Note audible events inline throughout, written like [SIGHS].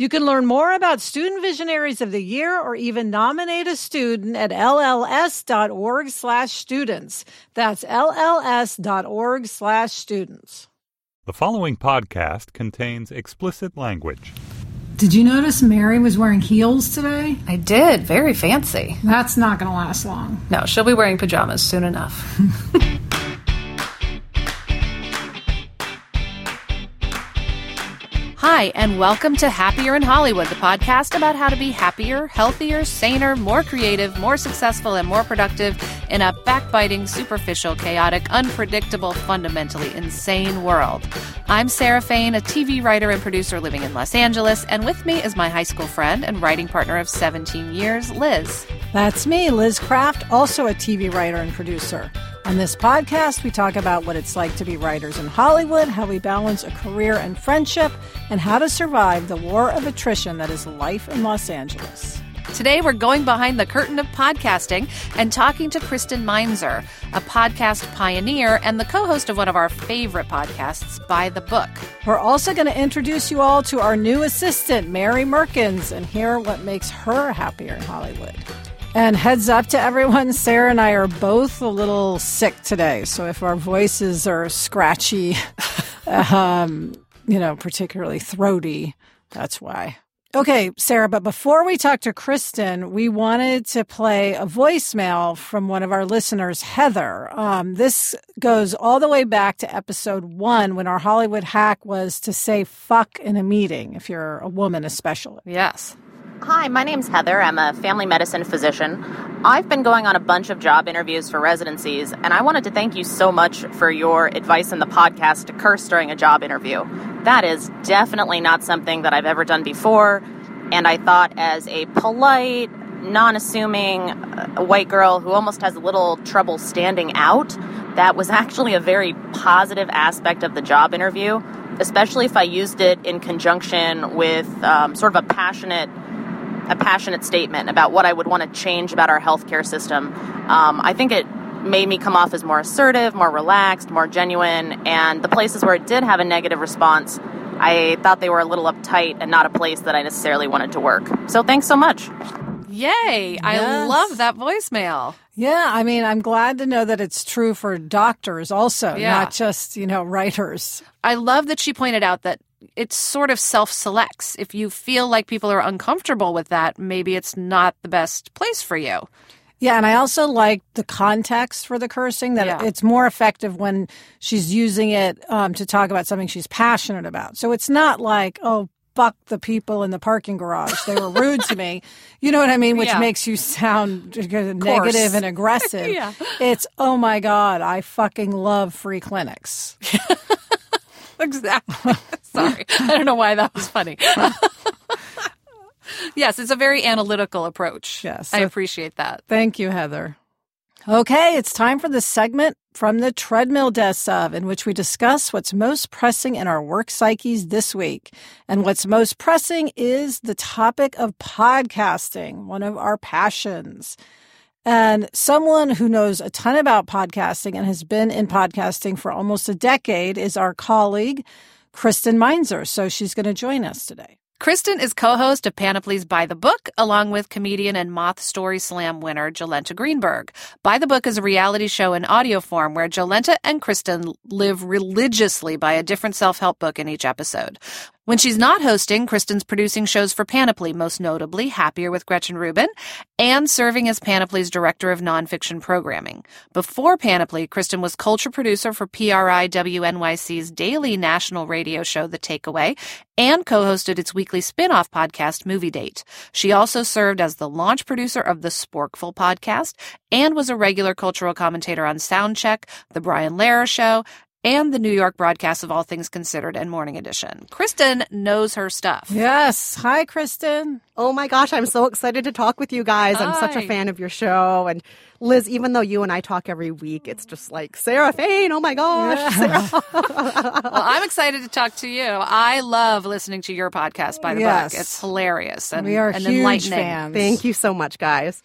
You can learn more about Student Visionaries of the Year or even nominate a student at lls.org slash students. That's lls.org slash students. The following podcast contains explicit language. Did you notice Mary was wearing heels today? I did. Very fancy. That's not going to last long. No, she'll be wearing pajamas soon enough. [LAUGHS] Hi, and welcome to Happier in Hollywood, the podcast about how to be happier, healthier, saner, more creative, more successful, and more productive in a backbiting, superficial, chaotic, unpredictable, fundamentally insane world. I'm Sarah Fain, a TV writer and producer living in Los Angeles, and with me is my high school friend and writing partner of 17 years, Liz. That's me, Liz Craft, also a TV writer and producer. On this podcast, we talk about what it's like to be writers in Hollywood, how we balance a career and friendship, and how to survive the war of attrition that is life in Los Angeles. Today, we're going behind the curtain of podcasting and talking to Kristen Meinzer, a podcast pioneer and the co host of one of our favorite podcasts, By the Book. We're also going to introduce you all to our new assistant, Mary Merkins, and hear what makes her happier in Hollywood. And heads up to everyone, Sarah and I are both a little sick today. So if our voices are scratchy, [LAUGHS] um, you know, particularly throaty, that's why. Okay, Sarah, but before we talk to Kristen, we wanted to play a voicemail from one of our listeners, Heather. Um, this goes all the way back to episode one when our Hollywood hack was to say fuck in a meeting, if you're a woman, especially. Yes. Hi, my name's Heather. I'm a family medicine physician. I've been going on a bunch of job interviews for residencies, and I wanted to thank you so much for your advice in the podcast to curse during a job interview. That is definitely not something that I've ever done before, and I thought, as a polite, non assuming uh, white girl who almost has a little trouble standing out, that was [LAUGHS] actually a very positive aspect of the job interview, especially if I used it in conjunction with um, sort of a passionate a passionate statement about what I would want to change about our healthcare system. Um, I think it made me come off as more assertive, more relaxed, more genuine, and the places where it did have a negative response, I thought they were a little uptight and not a place that I necessarily wanted to work. So thanks so much. Yay! I love that voicemail. Yeah, I mean, I'm glad to know that it's true for doctors also, Yeah. not just, you know, writers. I love that she pointed out that it sort of self selects. If you feel like people are uncomfortable with that, maybe it's not the best place for you. Yeah, and I also like the context for the cursing that Yeah. it's more effective when she's using it um, to talk about something she's passionate about. So it's not like, oh, fuck the people in the parking garage. They were rude to me. [LAUGHS] You know what I mean? Which Yeah. makes you sound [LAUGHS] negative and aggressive. [LAUGHS] Yeah. It's, oh my God, I fucking love free clinics. [LAUGHS] Exactly. [LAUGHS] Sorry. I don't know why that was funny. [LAUGHS] yes, it's a very analytical approach. Yes. I appreciate that. Thank you, Heather. Okay, it's time for the segment from the treadmill desk of in which we discuss what's most pressing in our work psyches this week. And what's most pressing is the topic of podcasting, one of our passions. And someone who knows a ton about podcasting and has been in podcasting for almost a decade is our colleague, Kristen Meinzer. So she's going to join us today. Kristen is co-host of Panoply's By the Book, along with comedian and Moth Story Slam winner Jolenta Greenberg. By the Book is a reality show in audio form where Jolenta and Kristen live religiously by a different self-help book in each episode. When she's not hosting, Kristen's producing shows for Panoply, most notably Happier with Gretchen Rubin, and serving as Panoply's director of nonfiction programming. Before Panoply, Kristen was culture producer for PRI WNYC's daily national radio show, The Takeaway, and co-hosted its weekly spin-off podcast, Movie Date. She also served as the launch producer of the Sporkful podcast and was a regular cultural commentator on Soundcheck, The Brian Lehrer Show, and the New York broadcast of All Things Considered and Morning Edition. Kristen knows her stuff. Yes. Hi, Kristen. Oh my gosh, I'm so excited to talk with you guys. I'm such a fan of your show. And Liz, even though you and I talk every week, it's just like Sarah Fain. Oh my gosh. Sarah. [LAUGHS] Well, I'm excited to talk to you. I love listening to your podcast by the Yes. book. It's hilarious and, We are and huge enlightening. fans. Thank you so much, guys.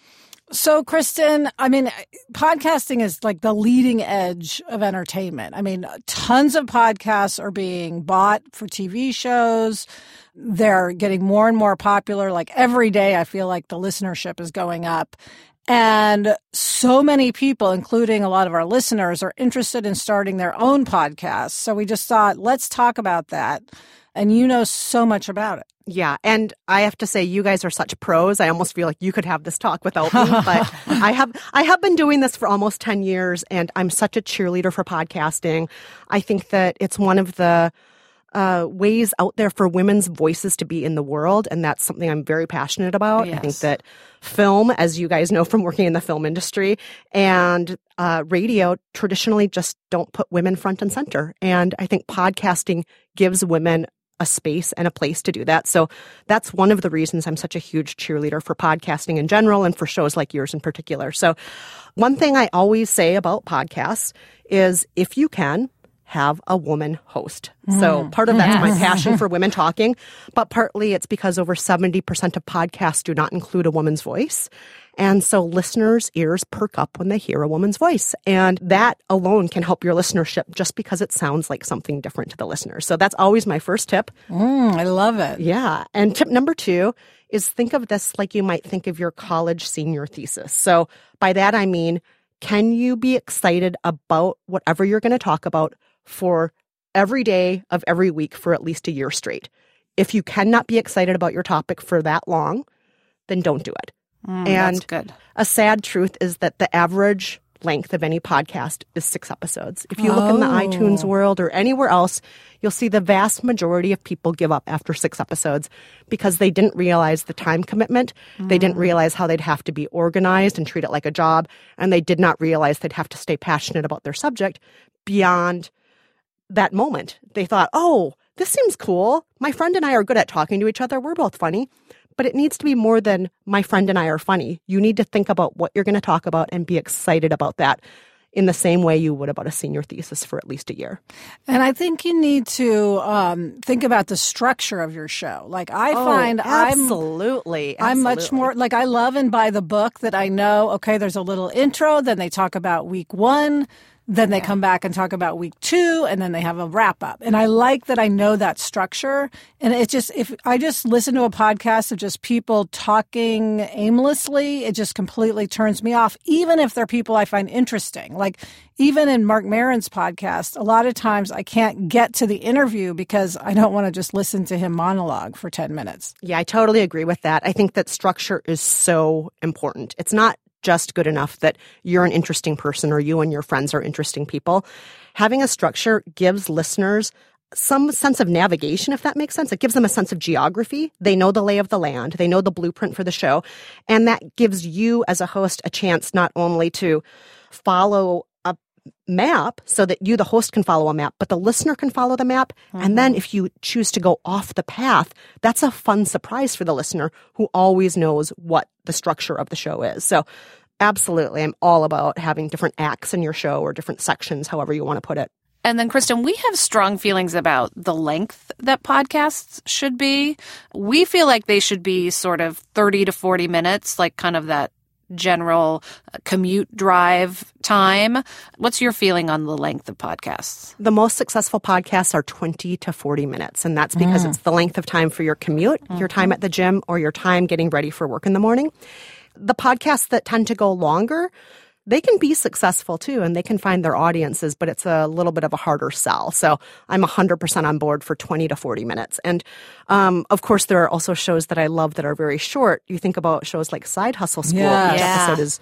So, Kristen, I mean, podcasting is like the leading edge of entertainment. I mean, tons of podcasts are being bought for TV shows. They're getting more and more popular. Like every day, I feel like the listenership is going up. And so many people, including a lot of our listeners, are interested in starting their own podcasts. So we just thought, let's talk about that. And you know so much about it. Yeah, and I have to say, you guys are such pros. I almost feel like you could have this talk without me. [LAUGHS] But I have, I have been doing this for almost ten years, and I'm such a cheerleader for podcasting. I think that it's one of the uh, ways out there for women's voices to be in the world, and that's something I'm very passionate about. I think that film, as you guys know from working in the film industry, and uh, radio traditionally just don't put women front and center, and I think podcasting gives women a space and a place to do that. So that's one of the reasons I'm such a huge cheerleader for podcasting in general and for shows like yours in particular. So one thing I always say about podcasts is if you can, have a woman host. So mm. part of that's my passion [LAUGHS] for women talking, but partly it's because over 70% of podcasts do not include a woman's voice. And so listeners' ears perk up when they hear a woman's voice. And that alone can help your listenership just because it sounds like something different to the listener. So that's always my first tip. Mm, I love it. Yeah. And tip number two is think of this like you might think of your college senior thesis. So by that, I mean, can you be excited about whatever you're going to talk about for every day of every week for at least a year straight? If you cannot be excited about your topic for that long, then don't do it. Mm, And- good. A sad truth is that the average length of any podcast is six episodes. If you look in the iTunes world or anywhere else, you'll see the vast majority of people give up after six episodes because they didn't realize the time commitment. They didn't realize how they'd have to be organized and treat it like a job. And they did not realize they'd have to stay passionate about their subject beyond that moment. They thought, oh, this seems cool. My friend and I are good at talking to each other. We're both funny. But it needs to be more than my friend and I are funny. You need to think about what you're going to talk about and be excited about that in the same way you would about a senior thesis for at least a year. And I think you need to um, think about the structure of your show. Like I find I'm Oh, absolutely, I'm much more like I love and By the Book that I know. Okay, there's a little intro, then they talk about week one, then they come back and talk about week two, and then they have a wrap up. And I like that I know that structure. And it's just if I just listen to a podcast of just people talking aimlessly, it just completely turns me off. Even if they're people I find interesting, like even in Marc Maron's podcast, a lot of times I can't get to the interview because I don't want to just listen to him monologue for ten minutes. Yeah, I totally agree with that. I think that structure is so important. It's not just good enough that you're an interesting person or you and your friends are interesting people. Having a structure gives listeners some sense of navigation, if that makes sense. It gives them a sense of geography. They know the lay of the land. They know the blueprint for the show. And that gives you as a host a chance not only to follow map so that you, the host, can follow a map, but the listener can follow the map. And then mm-hmm. if you choose to go off the path, that's a fun surprise for the listener who always knows what the structure of the show is. So absolutely, I'm all about having different acts in your show or different sections, however you want to put it. And then, Kristen, we have strong feelings about the length that podcasts should be. We feel like they should be sort of 30 to 40 minutes, like kind of that general uh, commute drive time. What's your feeling on the length of podcasts? The most successful podcasts are 20 to 40 minutes, and that's because it's the length of time for your commute, your time at the gym, or your time getting ready for work in the morning. The podcasts that tend to go longer they can be successful too and they can find their audiences, but it's a little bit of a harder sell. So I'm 100% on board for 20 to 40 minutes. And um, of course, there are also shows that I love that are very short. You think about shows like Side Hustle School, Yes. each Yeah. episode is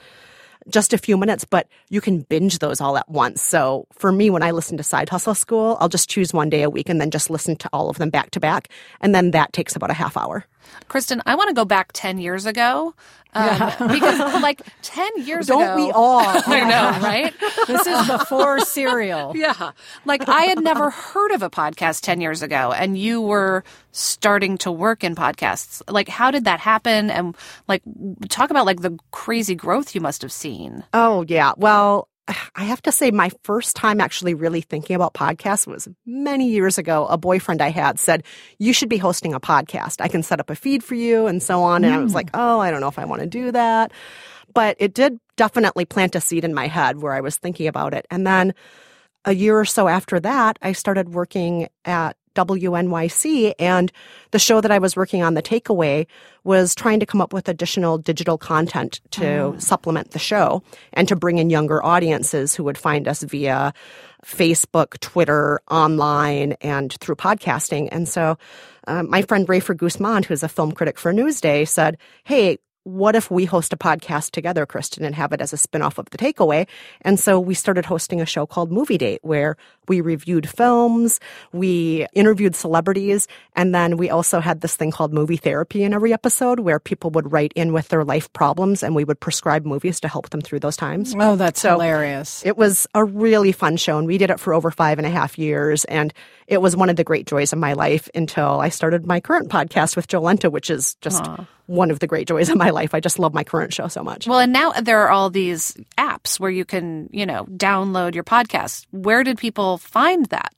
just a few minutes, but you can binge those all at once. So for me, when I listen to Side Hustle School, I'll just choose one day a week and then just listen to all of them back to back. And then that takes about a half hour. Kristen, I want to go back 10 years ago. Um, [LAUGHS] because, like, 10 years ago, Don't ago. we all? [LAUGHS] I know, right? This is before Serial. [LAUGHS] Yeah. Like, I had never heard of a podcast 10 years ago, and you were starting to work in podcasts. Like, how did that happen? And, like, talk about, like, the crazy growth you must have seen. Oh, yeah. Well, [SIGHS] I have to say, my first time actually really thinking about podcasts was many years ago. A boyfriend I had said, You should be hosting a podcast. I can set up a feed for you and so on. And I was hmm. like, Oh, I don't know if I want to do that. But it did definitely plant a seed in my head where I was thinking about it. And then a year or so after that, I started working at WNYC and the show that I was working on, The Takeaway, was trying to come up with additional digital content to supplement the show and to bring in younger audiences who would find us via Facebook, Twitter, online, and through podcasting. And so uh, my friend Rafer Guzman, who's a film critic for Newsday, said, Hey, what if we host a podcast together, Kristen, and have it as a spinoff of The Takeaway? And so we started hosting a show called Movie Date where we reviewed films, we interviewed celebrities, and then we also had this thing called movie therapy in every episode where people would write in with their life problems and we would prescribe movies to help them through those times. Oh, that's So- hilarious. It was a really fun show, and we did it for over five and a half years. And it was one of the great joys of my life until I started my current podcast with Jolenta, which is just one of the great joys of my life. I just love my current show so much. Well, and now there are all these apps where you can, you know, download your podcast. Where did people find that?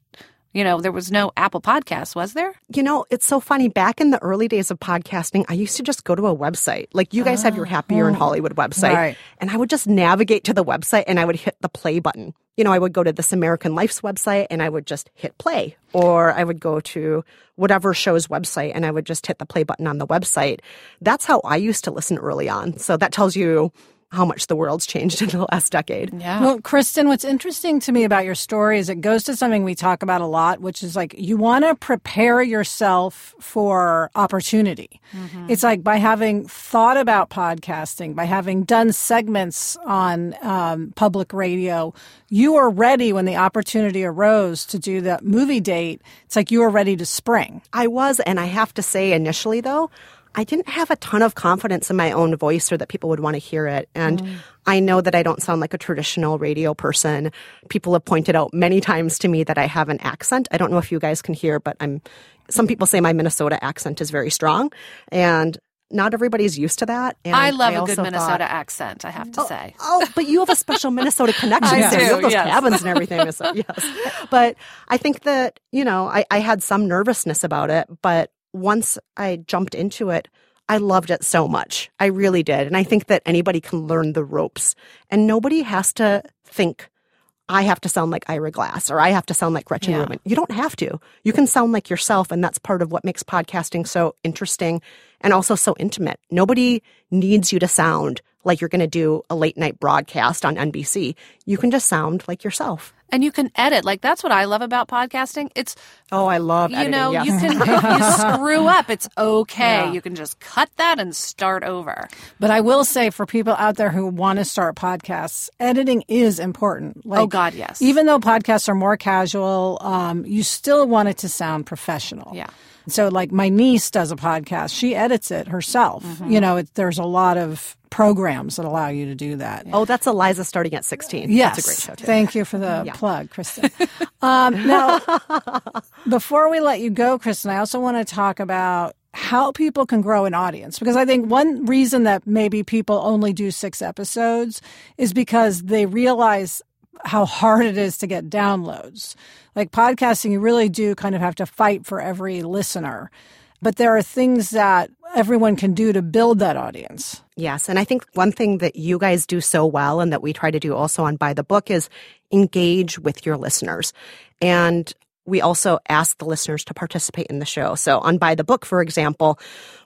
You know, there was no Apple Podcasts, was there? You know, it's so funny. Back in the early days of podcasting, I used to just go to a website. Like you guys have your ah, Happier in oh, Hollywood website. Right. And I would just navigate to the website and I would hit the play button. You know, I would go to This American Life's website and I would just hit play. Or I would go to whatever show's website and I would just hit the play button on the website. That's how I used to listen early on. So that tells you how much the world's changed [LAUGHS] in the last decade. Yeah. Well, Kristen, what's interesting to me about your story is it goes to something we talk about a lot, which is like you want to prepare yourself for opportunity. It's like by having thought about podcasting, by having done segments on um, public radio, you were ready when the opportunity arose to do the movie date. It's like you were ready to spring. I was, and I have to say, initially though, I didn't have a ton of confidence in my own voice or that people would want to hear it. And I know that I don't sound like a traditional radio person. People have pointed out many times to me that I have an accent. I don't know if you guys can hear, but I'm, some people say my Minnesota accent is very strong. And not everybody's used to that. And I love a good Minnesota thought- accent, I have to oh, say. Oh, but you have a special [LAUGHS] Minnesota connection. I so you do, have those yes. cabins and everything. So, [LAUGHS] yes. But I think that, you know, I, I had some nervousness about it, but once I jumped into it, I loved it so much. I really did. And I think that anybody can learn the ropes and nobody has to think I have to sound like Ira Glass or I have to sound like Gretchen Yeah. Rubin. You don't have to. You can sound like yourself, and that's part of what makes podcasting so interesting and also so intimate. Nobody needs you to sound like you're going to do a late night broadcast on NBC. You can just sound like yourself. And you can edit. Like that's what I love about podcasting. It's Oh, I love you editing. know, yes. you can [LAUGHS] you screw up. It's okay. Yeah. You can just cut that and start over. But I will say for people out there who want to start podcasts, editing is important. Like, Oh, God, yes. Even though podcasts are more casual, um, you still want it to sound professional. Yeah. So, like my niece does a podcast. She edits it herself. Mm-hmm. You know, it, there's a lot of programs that allow you to do that. oh, that's Eliza starting at 16. Yes. That's a great show, too. Thank you for the plug, Kristen. um, now, [LAUGHS] before we let you go, Kristen, I also want to talk about how people can grow an audience because I think one reason that maybe people only do six episodes is because they realize how hard it is to get downloads. Like podcasting, you really do kind of have to fight for every listener. But there are things that everyone can do to build that audience. Yes. And I think one thing that you guys do so well and that we try to do also on By the Book is engage with your listeners. And we also ask the listeners to participate in the show. So on By the Book, for example,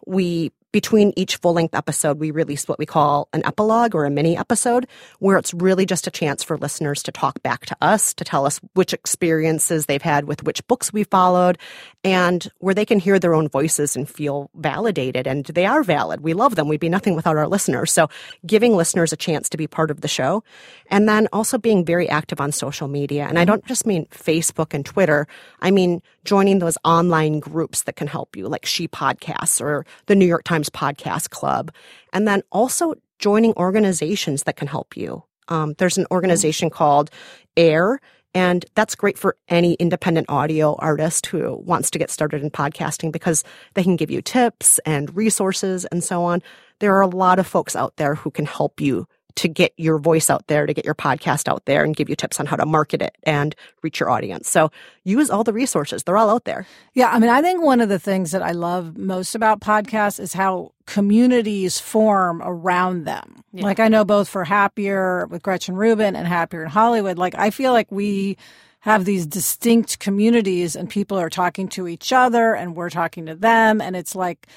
we between each full length episode, we release what we call an epilogue or a mini episode, where it's really just a chance for listeners to talk back to us, to tell us which experiences they've had with which books we followed, and where they can hear their own voices and feel validated. And they are valid. We love them. We'd be nothing without our listeners. So giving listeners a chance to be part of the show. And then also being very active on social media. And I don't just mean Facebook and Twitter. I mean joining those online groups that can help you, like She Podcasts or the New York Times Podcast Club. And then also joining organizations that can help you. Um, there's an organization called AIR, and that's great for any independent audio artist who wants to get started in podcasting because they can give you tips and resources and so on. There are a lot of folks out there who can help you to get your voice out there, to get your podcast out there and give you tips on how to market it and reach your audience. So use all the resources. They're all out there. Yeah. I mean, I think one of the things that I love most about podcasts is how communities form around them. Yeah. Like I know both for Happier with Gretchen Rubin and Happier in Hollywood, like I feel like we have these distinct communities and people are talking to each other and we're talking to them. And it's like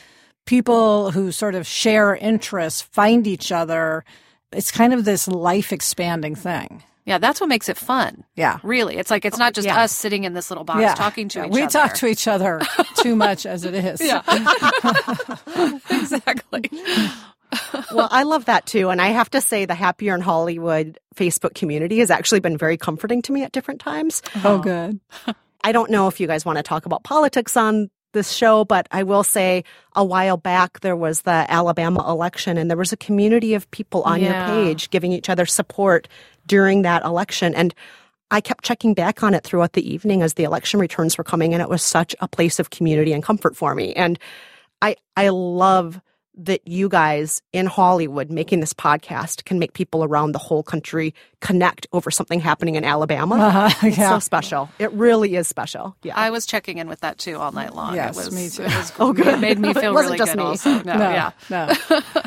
people who sort of share interests find each other it's kind of this life expanding thing. Yeah, that's what makes it fun. Yeah. Really. It's like it's not just yeah. us sitting in this little box yeah. talking to yeah. each we other. We talk to each other [LAUGHS] too much as it is. Yeah. [LAUGHS] [LAUGHS] exactly. well, I love that too. And I have to say, the Happier in Hollywood Facebook community has actually been very comforting to me at different times. Oh, good. I don't know if you guys want to talk about politics on this show, but I will say a while back there was the Alabama election and there was a community of people on yeah. your page giving each other support during that election. And I kept checking back on it throughout the evening as the election returns were coming and it was such a place of community and comfort for me. And I, I love that you guys in Hollywood making this podcast can make people around the whole country connect over something happening in Alabama. [LAUGHS] Uh-huh, it's so special. It really is special. Yeah. I was checking in with that too all night long. Yes, it was, me too. It was, [LAUGHS] oh, good. It made me feel really good me. also. No, no yeah. No. [LAUGHS]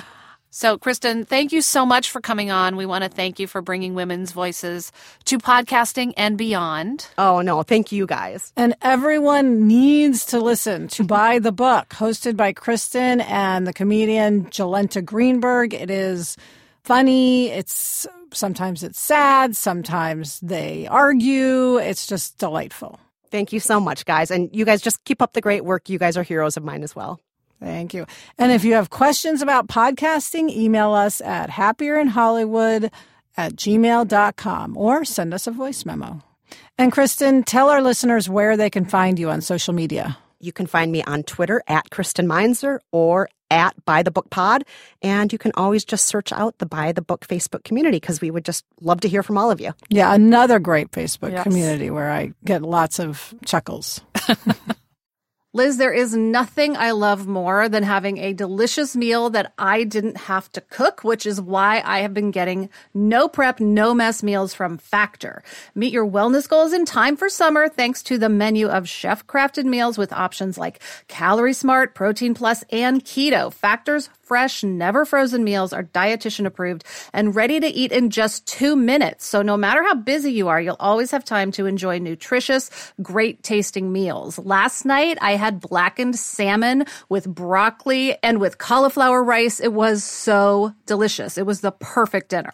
So, Kristen, thank you so much for coming on. We want to thank you for bringing women's voices to podcasting and beyond. Oh, no. Thank you guys. And everyone needs to listen to By the Book, hosted by Kristen and the comedian Jolenta Greenberg. It is funny. It's sometimes it's sad. Sometimes they argue. It's just delightful. Thank you so much, guys. And you guys just keep up the great work. You guys are heroes of mine as well. Thank you. And if you have questions about podcasting, email us at happierinhollywood at gmail.com or send us a voice memo. And Kristen, tell our listeners where they can find you on social media. You can find me on Twitter at Kristen Meinzer or at By the Book Pod. And you can always just search out the By the Book Facebook community because we would just love to hear from all of you. Yeah, another great Facebook yes. community where I get lots of chuckles. [LAUGHS] Liz, there is nothing I love more than having a delicious meal that I didn't have to cook, which is why I have been getting no prep, no mess meals from Factor. Meet your wellness goals in time for summer thanks to the menu of chef crafted meals with options like Calorie Smart, Protein Plus, and Keto. Factor's fresh, never frozen meals are dietitian approved and ready to eat in just two minutes. So no matter how busy you are, you'll always have time to enjoy nutritious, great tasting meals. Last night I had blackened salmon with broccoli and with cauliflower rice. It was so delicious. It was the perfect dinner.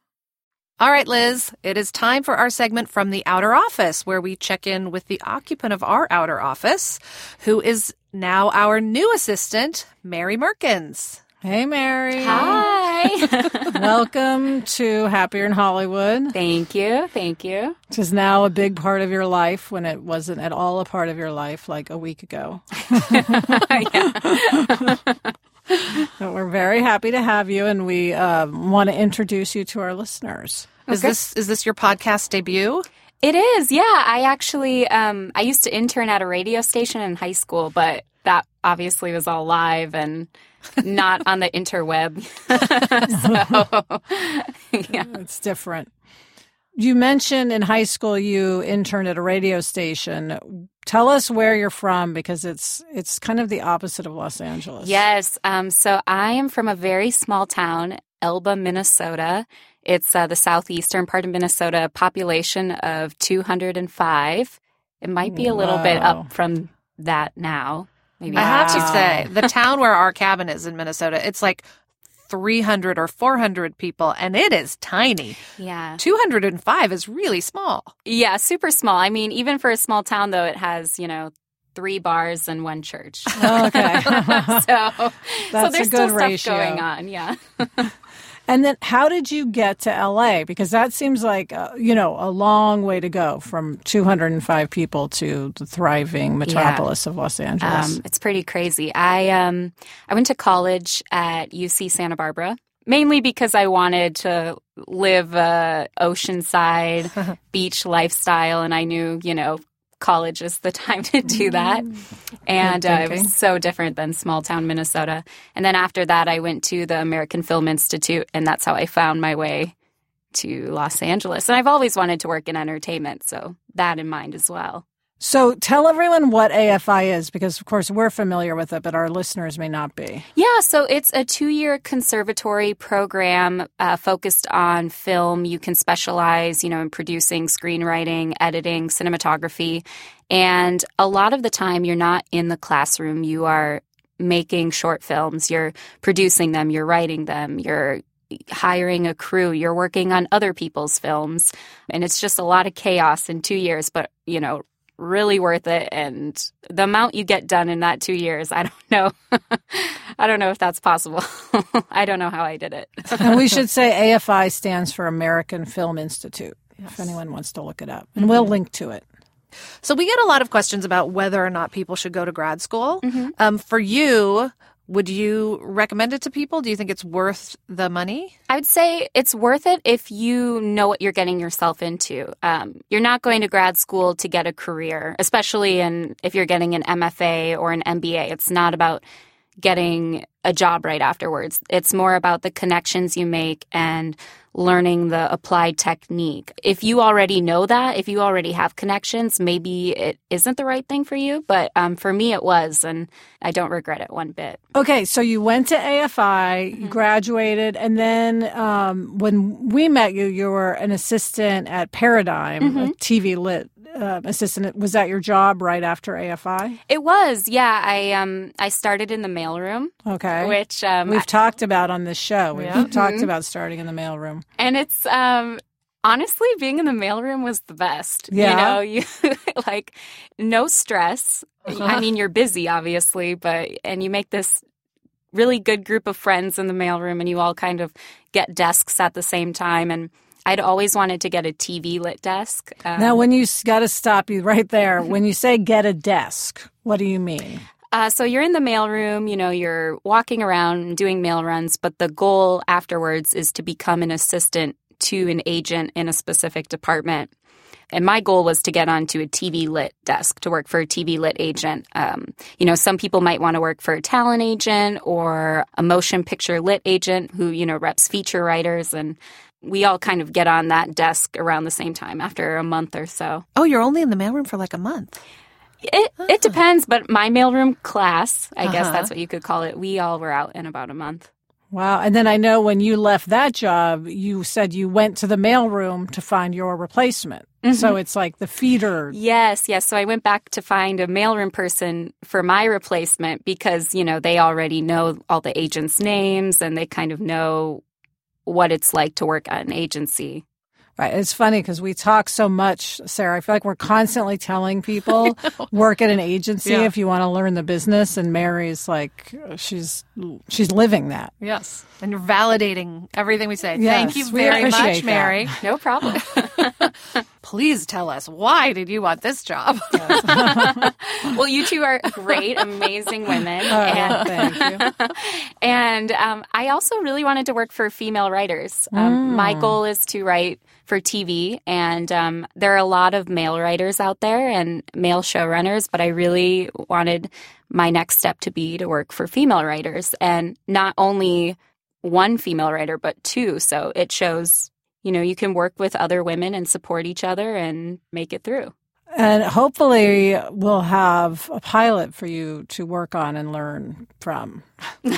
All right, Liz, it is time for our segment from the outer office where we check in with the occupant of our outer office, who is now our new assistant, Mary Merkins. Hey, Mary. Hi. [LAUGHS] [LAUGHS] Welcome to Happier in Hollywood. Thank you. Thank you. Which is now a big part of your life when it wasn't at all a part of your life like a week ago. [LAUGHS] we're very happy to have you, and we um, want to introduce you to our listeners. Okay. Is this is this your podcast debut? It is, yeah. I actually um, I used to intern at a radio station in high school, but that obviously was all live, and not on the interweb. [LAUGHS] so, [LAUGHS] yeah. It's different. You mentioned in high school you interned at a radio station. Tell us where you're from because it's it's kind of the opposite of Los Angeles. Yes. Um, so I am from a very small town, Elba, Minnesota. It's uh, the southeastern part of Minnesota, population of 205. It might be a little bit up from that now. Maybe I have to say, [LAUGHS] the town where our cabin is in Minnesota, it's like 300 or 400 people, and it is tiny. Yeah. 205 is really small. Yeah, super small. I mean, even for a small town, though, it has, you know, three bars and one church. Oh, okay. [LAUGHS] so, [LAUGHS] so there's a still good stuff going on. Yeah. [LAUGHS] And then how did you get to LA? Because that seems like, uh, you know, a long way to go from 205 people to the thriving metropolis of Los Angeles. Um, it's pretty crazy. I um I went to college at UC Santa Barbara mainly because I wanted to live a oceanside [LAUGHS] beach lifestyle, and I knew you know college is the [LAUGHS] time to do that. And uh, it was so different than small town Minnesota. And then after that, I went to the American Film Institute, and that's how I found my way to Los Angeles. And I've always wanted to work in entertainment, so that in mind as well. So tell everyone what AFI is because, of course, we're familiar with it, but our listeners may not be. Yeah, so it's a two year conservatory program uh, focused on film. You can specialize, you know, in producing, screenwriting, editing, cinematography. And a lot of the time, you're not in the classroom. You are making short films, you're producing them, you're writing them, you're hiring a crew, you're working on other people's films. And it's just a lot of chaos in two years, but, you know, really worth it. And the amount you get done in that 2 years I don't know. [LAUGHS] I don't know if that's possible. [LAUGHS] I don't know how I did it. And we [LAUGHS] should say AFI stands for American Film Institute, if anyone wants to look it up. And we'll link to it. So we get a lot of questions about whether or not people should go to grad school. Um, for you, would you recommend it to people? Do you think it's worth the money? I would say it's worth it if you know what you're getting yourself into. Um, you're not going to grad school to get a career, especially in if you're getting an MFA or an MBA. It's not about getting a job right afterwards. It's more about the connections you make and learning the applied technique. If you already know that, if you already have connections, maybe it isn't the right thing for you. But um, for me, it was, and I don't regret it one bit. Okay, so you went to AFI, you graduated, and then um, when we met you, you were an assistant at Paradigm, a TV lit uh, assistant. Was that your job right after AFI? It was, yeah. I um I started in the mailroom, Okay. which um We've talked about on this show. We've Yeah. talked about starting in the mailroom. And it's um honestly being in the mailroom was the best. Yeah. You know, you [LAUGHS] like no stress. I mean, you're busy obviously, but and you make this really good group of friends in the mailroom and you all kind of get desks at the same time and I'd always wanted to get a TV lit desk. Um, Now, when you got to stop you right there, [LAUGHS] when you say get a desk, what do you mean? Uh, so you're in the mailroom, you know, you're walking around doing mail runs, but the goal afterwards is to become an assistant to an agent in a specific department. And my goal was to get onto a TV lit desk to work for a TV lit agent. Um, you know, some people might want to work for a talent agent or a motion picture lit agent who, you know, reps feature writers. And we all kind of get on that desk around the same time after a month or so. Oh, you're only in the mailroom for like a month. It it depends, but my mailroom class, I guess Uh-huh. that's what you could call it. We all were out in about a month. Wow. And then I know when you left that job, you said you went to the mailroom to find your replacement. So it's like the feeder. Yes, yes. So I went back to find a mailroom person for my replacement because, you know, they already know all the agents' names and they kind of know what it's like to work at an agency. Right. It's funny because we talk so much, Sarah. I feel like we're constantly telling [LAUGHS] people work at an agency Yeah. if you want to learn the business. And Mary's like, she's she's living that. Yes. And you're validating everything we say. Yes, Thank you very much, that. Mary. [LAUGHS] No problem. [LAUGHS] please tell us why did you want this job? [LAUGHS] well, you two are great, amazing women. Oh, and, thank you. [LAUGHS] and um, I also really wanted to work for female writers. Um, mm. My goal is to write for TV, and um, there are a lot of male writers out there and male showrunners, but I really wanted my next step to be to work for female writers, and not only one female writer, but two. So it shows, you know, you can work with other women and support each other and make it through. And hopefully, we'll have a pilot for you to work on and learn from. [LAUGHS]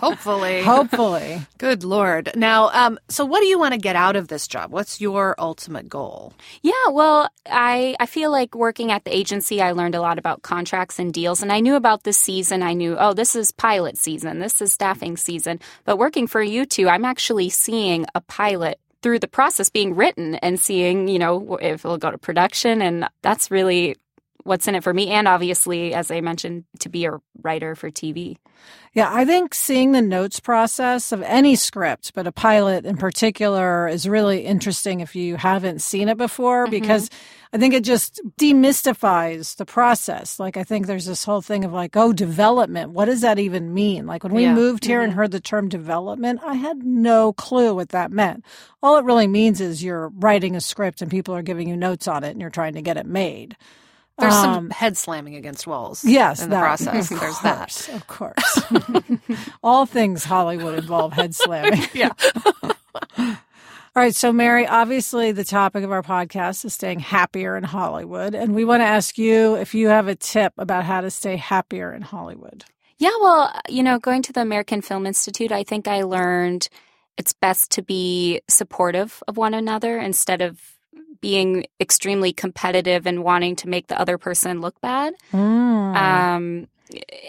hopefully. hopefully. Good Lord. Now, um, so what do you want to get out of this job? What's your ultimate goal? Yeah, well, I, I feel like working at the agency, I learned a lot about contracts and deals. And I knew about this season. I knew, oh, this is pilot season, this is staffing season. But working for you two, I'm actually seeing a pilot through the process being written and seeing, you know, if it'll go to production. And that's really what's in it for me. And obviously, as I mentioned, to be a writer for TV. Yeah, I think seeing the notes process of any script, but a pilot in particular, is really interesting if you haven't seen it before, mm-hmm. because I think it just demystifies the process. Like, I think there's this whole thing of like, oh, development. What does that even mean? Like, when we yeah. moved here mm-hmm. and heard the term development, I had no clue what that meant. All it really means is you're writing a script and people are giving you notes on it and you're trying to get it made. There's um, some head slamming against walls. Yes, in the that, process. There's course, that. Of course. [LAUGHS] All things Hollywood involve head slamming. [LAUGHS] yeah. [LAUGHS] All right. So, Mary, obviously the topic of our podcast is staying happier in Hollywood. And we want to ask you if you have a tip about how to stay happier in Hollywood. Yeah. Well, you know, going to the American Film Institute, I think I learned it's best to be supportive of one another instead of being extremely competitive and wanting to make the other person look bad. Mm. Um,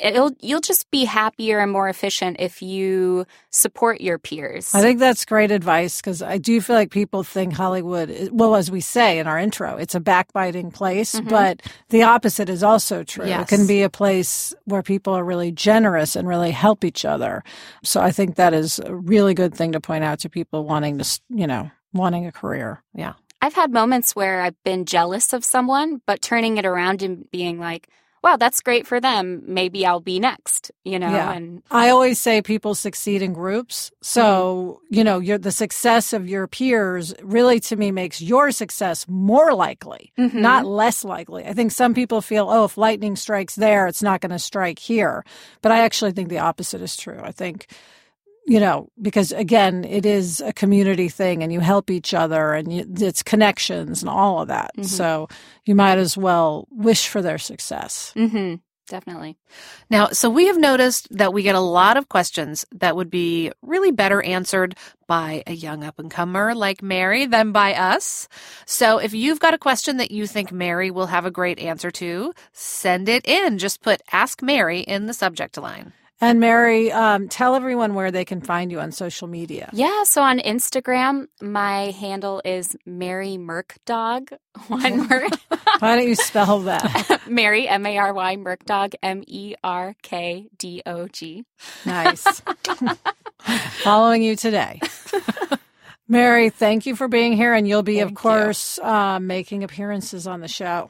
it'll you'll just be happier and more efficient if you support your peers. I think that's great advice because I do feel like people think Hollywood, well, as we say in our intro, it's a backbiting place, mm-hmm. but the opposite is also true. Yes. It can be a place where people are really generous and really help each other. So I think that is a really good thing to point out to people wanting to, you know, wanting a career. Yeah. I've had moments where I've been jealous of someone, but turning it around and being like, wow, that's great for them. Maybe I'll be next, you know? Yeah. And I always say people succeed in groups. So, mm-hmm. you know, your, the success of your peers really to me makes your success more likely, mm-hmm. not less likely. I think some people feel, oh, if lightning strikes there, it's not going to strike here. But I actually think the opposite is true. I think you know, because again, it is a community thing and you help each other and you, it's connections and all of that. Mm-hmm. So you might as well wish for their success. Mm-hmm. Definitely. Now, so we have noticed that we get a lot of questions that would be really better answered by a young up and comer like Mary than by us. So if you've got a question that you think Mary will have a great answer to, send it in. Just put Ask Mary in the subject line. And Mary, um, tell everyone where they can find you on social media. Yeah, so on Instagram, my handle is Mary Merkdog. [LAUGHS] One word. [LAUGHS] Why don't you spell that? [LAUGHS] Mary M A R Y Merkdog M E R K D O G. Nice. Following you today. Mary, thank you for being here, and you'll be, thank of course, uh, making appearances on the show.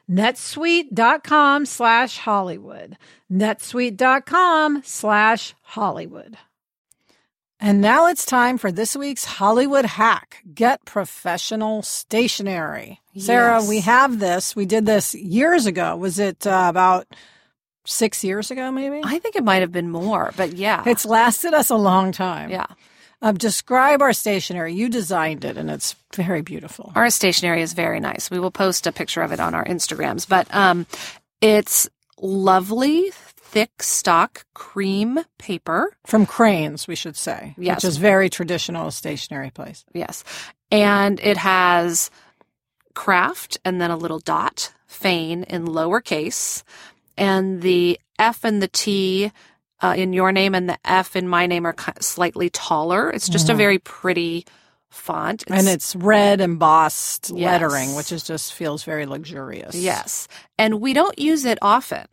netsuite.com slash Hollywood. netsuite.com slash Hollywood. And now it's time for this week's Hollywood hack. Get professional stationery. Yes. Sarah, we have this. We did this years ago. Was it uh, about six years ago, maybe. I think it might have been more, but yeah. It's lasted us a long time. yeah. Um, describe our stationery. You designed it, and it's very beautiful. Our stationery is very nice. We will post a picture of it on our Instagrams, but um, it's lovely, thick stock cream paper. From Crane's, we should say, Yes. which is very traditional stationery place. Yes. And it has Craft and then a little dot, Fain in lowercase. And the F and the T uh, in your name and the F in my name are slightly taller. It's just a very pretty font. and it's red embossed Yes. lettering, which is just feels very luxurious. Yes. And we don't use it often,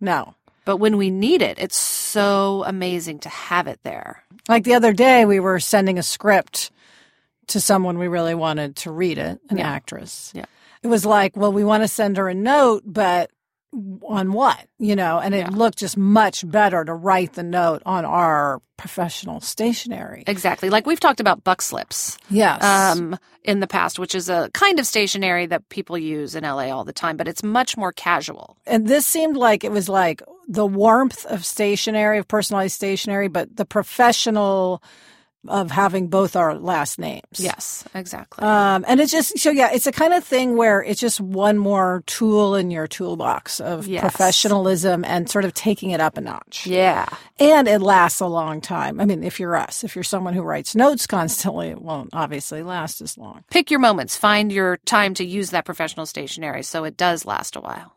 No. but when we need it, it's so amazing to have it there. Like the other day, we were sending a script to someone we really wanted to read it, an Yeah. actress. Yeah. It was like, well, we want to send her a note, but on what? You know, and it Yeah. looked just much better to write the note on our professional stationery. Exactly. Like we've talked about buck slips. Yes. um, in the past, which is a kind of stationery that people use in LA all the time, but it's much more casual. and this seemed like it was like the warmth of stationery, of personalized stationery, but the professional of having both our last names. Yes, exactly. Um, and it's just so yeah, it's a kind of thing where it's just one more tool in your toolbox of Yes. professionalism and sort of taking it up a notch. yeah. And it lasts a long time. I mean, if you're us, if you're someone who writes notes constantly, it won't obviously last as long. Pick your moments. Find your time to use that professional stationery so it does last a while.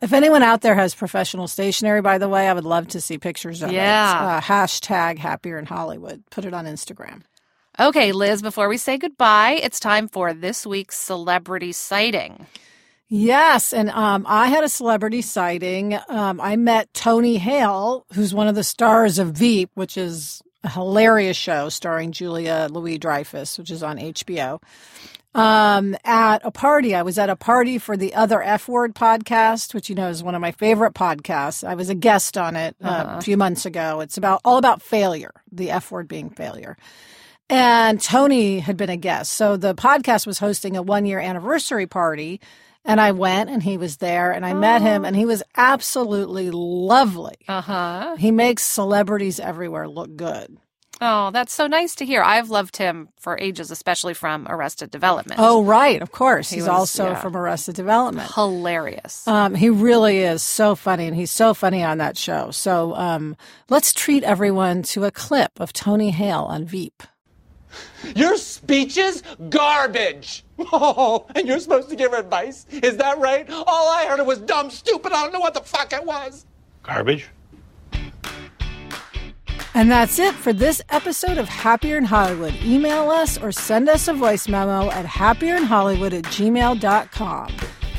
If anyone out there has professional stationery, by the way, I would love to see pictures of Yeah. it. Uh, hashtag happier in Hollywood. Put it on Instagram. Okay, Liz, before we say goodbye, it's time for this week's celebrity sighting. Yes, and um, I had a celebrity sighting. Um, I met Tony Hale, who's one of the stars of Veep, which is a hilarious show starring Julia Louis Dreyfus, which is on HBO. Um, at a party, I was at a party for the Other F Word podcast, which you know is one of my favorite podcasts. I was a guest on it uh, a few months ago. It's about all about failure, the F word being failure. And Tony had been a guest. So the podcast was hosting a one year anniversary party. And I went and he was there and I met him and he was absolutely lovely. Uh huh. He makes celebrities everywhere look good. Oh, that's so nice to hear. I've loved him for ages, especially from Arrested Development. Oh, right. Of course. He He's was- also yeah. from Arrested Development. hilarious. Um, he really is so funny and he's so funny on that show. So um, let's treat everyone to a clip of Tony Hale on Veep. Your speech is garbage. [LAUGHS] Oh, and you're supposed to give advice? Is that right? All I heard was dumb, stupid. I don't know what the fuck it was. Garbage? And that's it for this episode of Happier in Hollywood. Email us or send us a voice memo at happierinhollywood at gmail.com.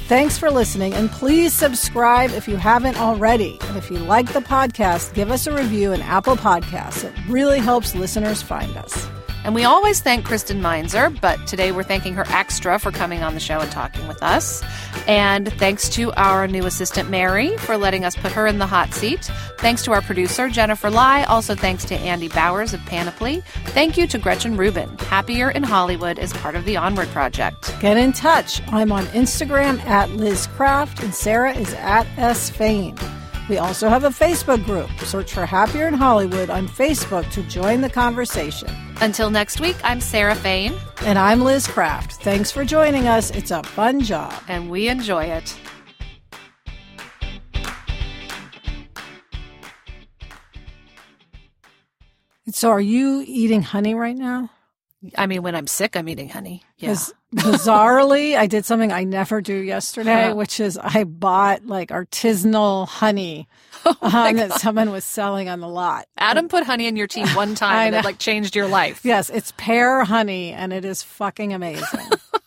Thanks for listening, and please subscribe if you haven't already. And if you like the podcast, give us a review in Apple Podcasts. It really helps listeners find us. And we always thank Kristen Meinzer, but today we're thanking her extra for coming on the show and talking with us. And thanks to our new assistant, Mary, for letting us put her in the hot seat. Thanks to our producer, Jennifer Lai. Also, thanks to Andy Bowers of Panoply. Thank you to Gretchen Rubin. Happier in Hollywood is part of the Onward Project. Get in touch. I'm on Instagram at Liz Craft, and Sarah is at S. Fain. We also have a Facebook group. Search for Happier in Hollywood on Facebook to join the conversation. Until next week, I'm Sarah Fain, And I'm Liz Craft. Thanks for joining us. It's a fun job. and we enjoy it. So, are you eating honey right now? I mean, when I'm sick, I'm eating honey. Yeah. Bizarrely, I did something I never do yesterday, Huh. which is I bought like artisanal honey [LAUGHS] Oh um, that someone was selling on the lot. Adam put honey in your tea one [LAUGHS] time and it like changed your life. Yes, it's pear honey, and it is fucking amazing. [LAUGHS]